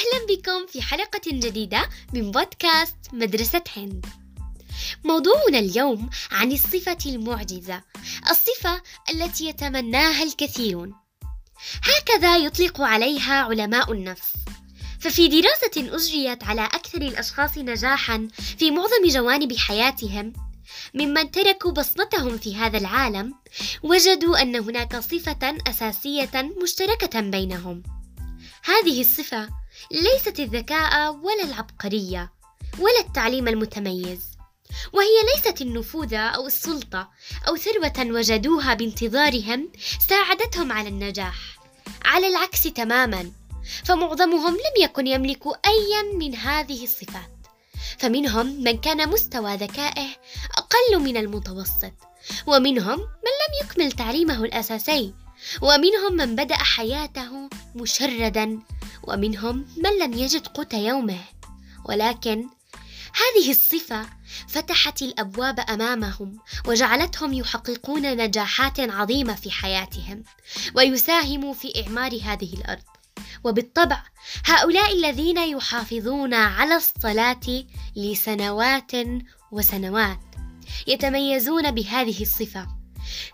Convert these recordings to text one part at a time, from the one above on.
أهلا بكم في حلقة جديدة من بودكاست مدرسة هند. موضوعنا اليوم عن الصفة المعجزة، الصفة التي يتمناها الكثيرون. هكذا يطلق عليها علماء النفس. ففي دراسة أجريت على أكثر الأشخاص نجاحًا في معظم جوانب حياتهم، ممن تركوا بصمتهم في هذا العالم، وجدوا أن هناك صفة أساسية مشتركة بينهم. هذه الصفة ليست الذكاء ولا العبقرية ولا التعليم المتميز وهي ليست النفوذ أو السلطة أو ثروة وجدوها بانتظارهم ساعدتهم على النجاح. على العكس تماما فمعظمهم لم يكن يملك أيا من هذه الصفات. فمنهم من كان مستوى ذكائه أقل من المتوسط ومنهم من لم يكمل تعليمه الأساسي ومنهم من بدأ حياته مشردا ومنهم من لم يجد قوت يومه. ولكن هذه الصفة فتحت الأبواب أمامهم وجعلتهم يحققون نجاحات عظيمة في حياتهم ويساهموا في إعمار هذه الأرض. وبالطبع هؤلاء الذين يحافظون على الصلاة لسنوات وسنوات يتميزون بهذه الصفة.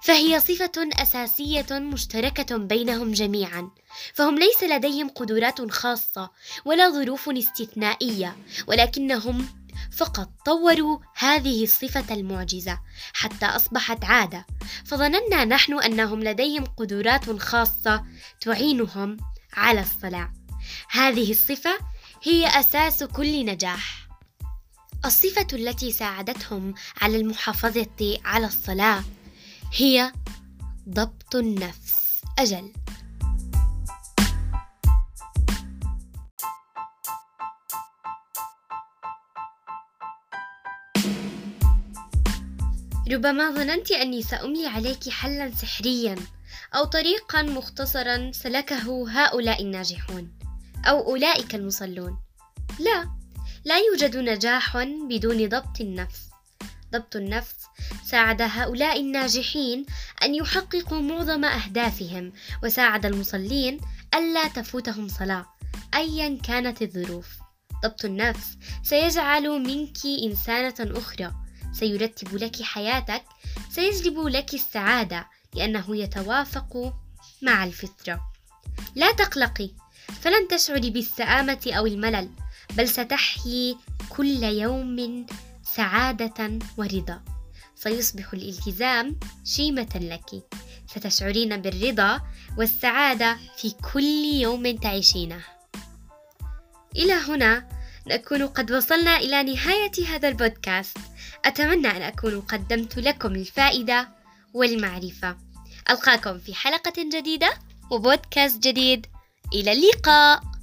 فهي صفة أساسية مشتركة بينهم جميعا فهم ليس لديهم قدرات خاصة ولا ظروف استثنائية ولكنهم فقط طوروا هذه الصفة المعجزة حتى أصبحت عادة. فظننا نحن أنهم لديهم قدرات خاصة تعينهم على الصلاة. هذه الصفة هي أساس كل نجاح. الصفة التي ساعدتهم على المحافظة على الصلاة هي ضبط النفس. أجل. ربما ظننت أني سأملي عليك حلا سحريا أو طريقا مختصرا سلكه هؤلاء الناجحون أو أولئك المصلون. لا لا يوجد نجاح بدون ضبط النفس. ضبط النفس ساعد هؤلاء الناجحين أن يحققوا معظم أهدافهم وساعد المصلين ألا تفوتهم صلاة أيا كانت الظروف. ضبط النفس سيجعل منك إنسانة أخرى سيرتب لك حياتك سيجلب لك السعادة لأنه يتوافق مع الفطرة. لا تقلقي فلن تشعري بالسآمة أو الملل بل ستحيي كل يوم سعادة ورضا. سيصبح الالتزام شيمة لك. ستشعرين بالرضا والسعادة في كل يوم تعيشينه. إلى هنا نكون قد وصلنا إلى نهاية هذا البودكاست. أتمنى أن أكون قدمت لكم الفائدة والمعرفة. ألقاكم في حلقة جديدة وبودكاست جديد. إلى اللقاء!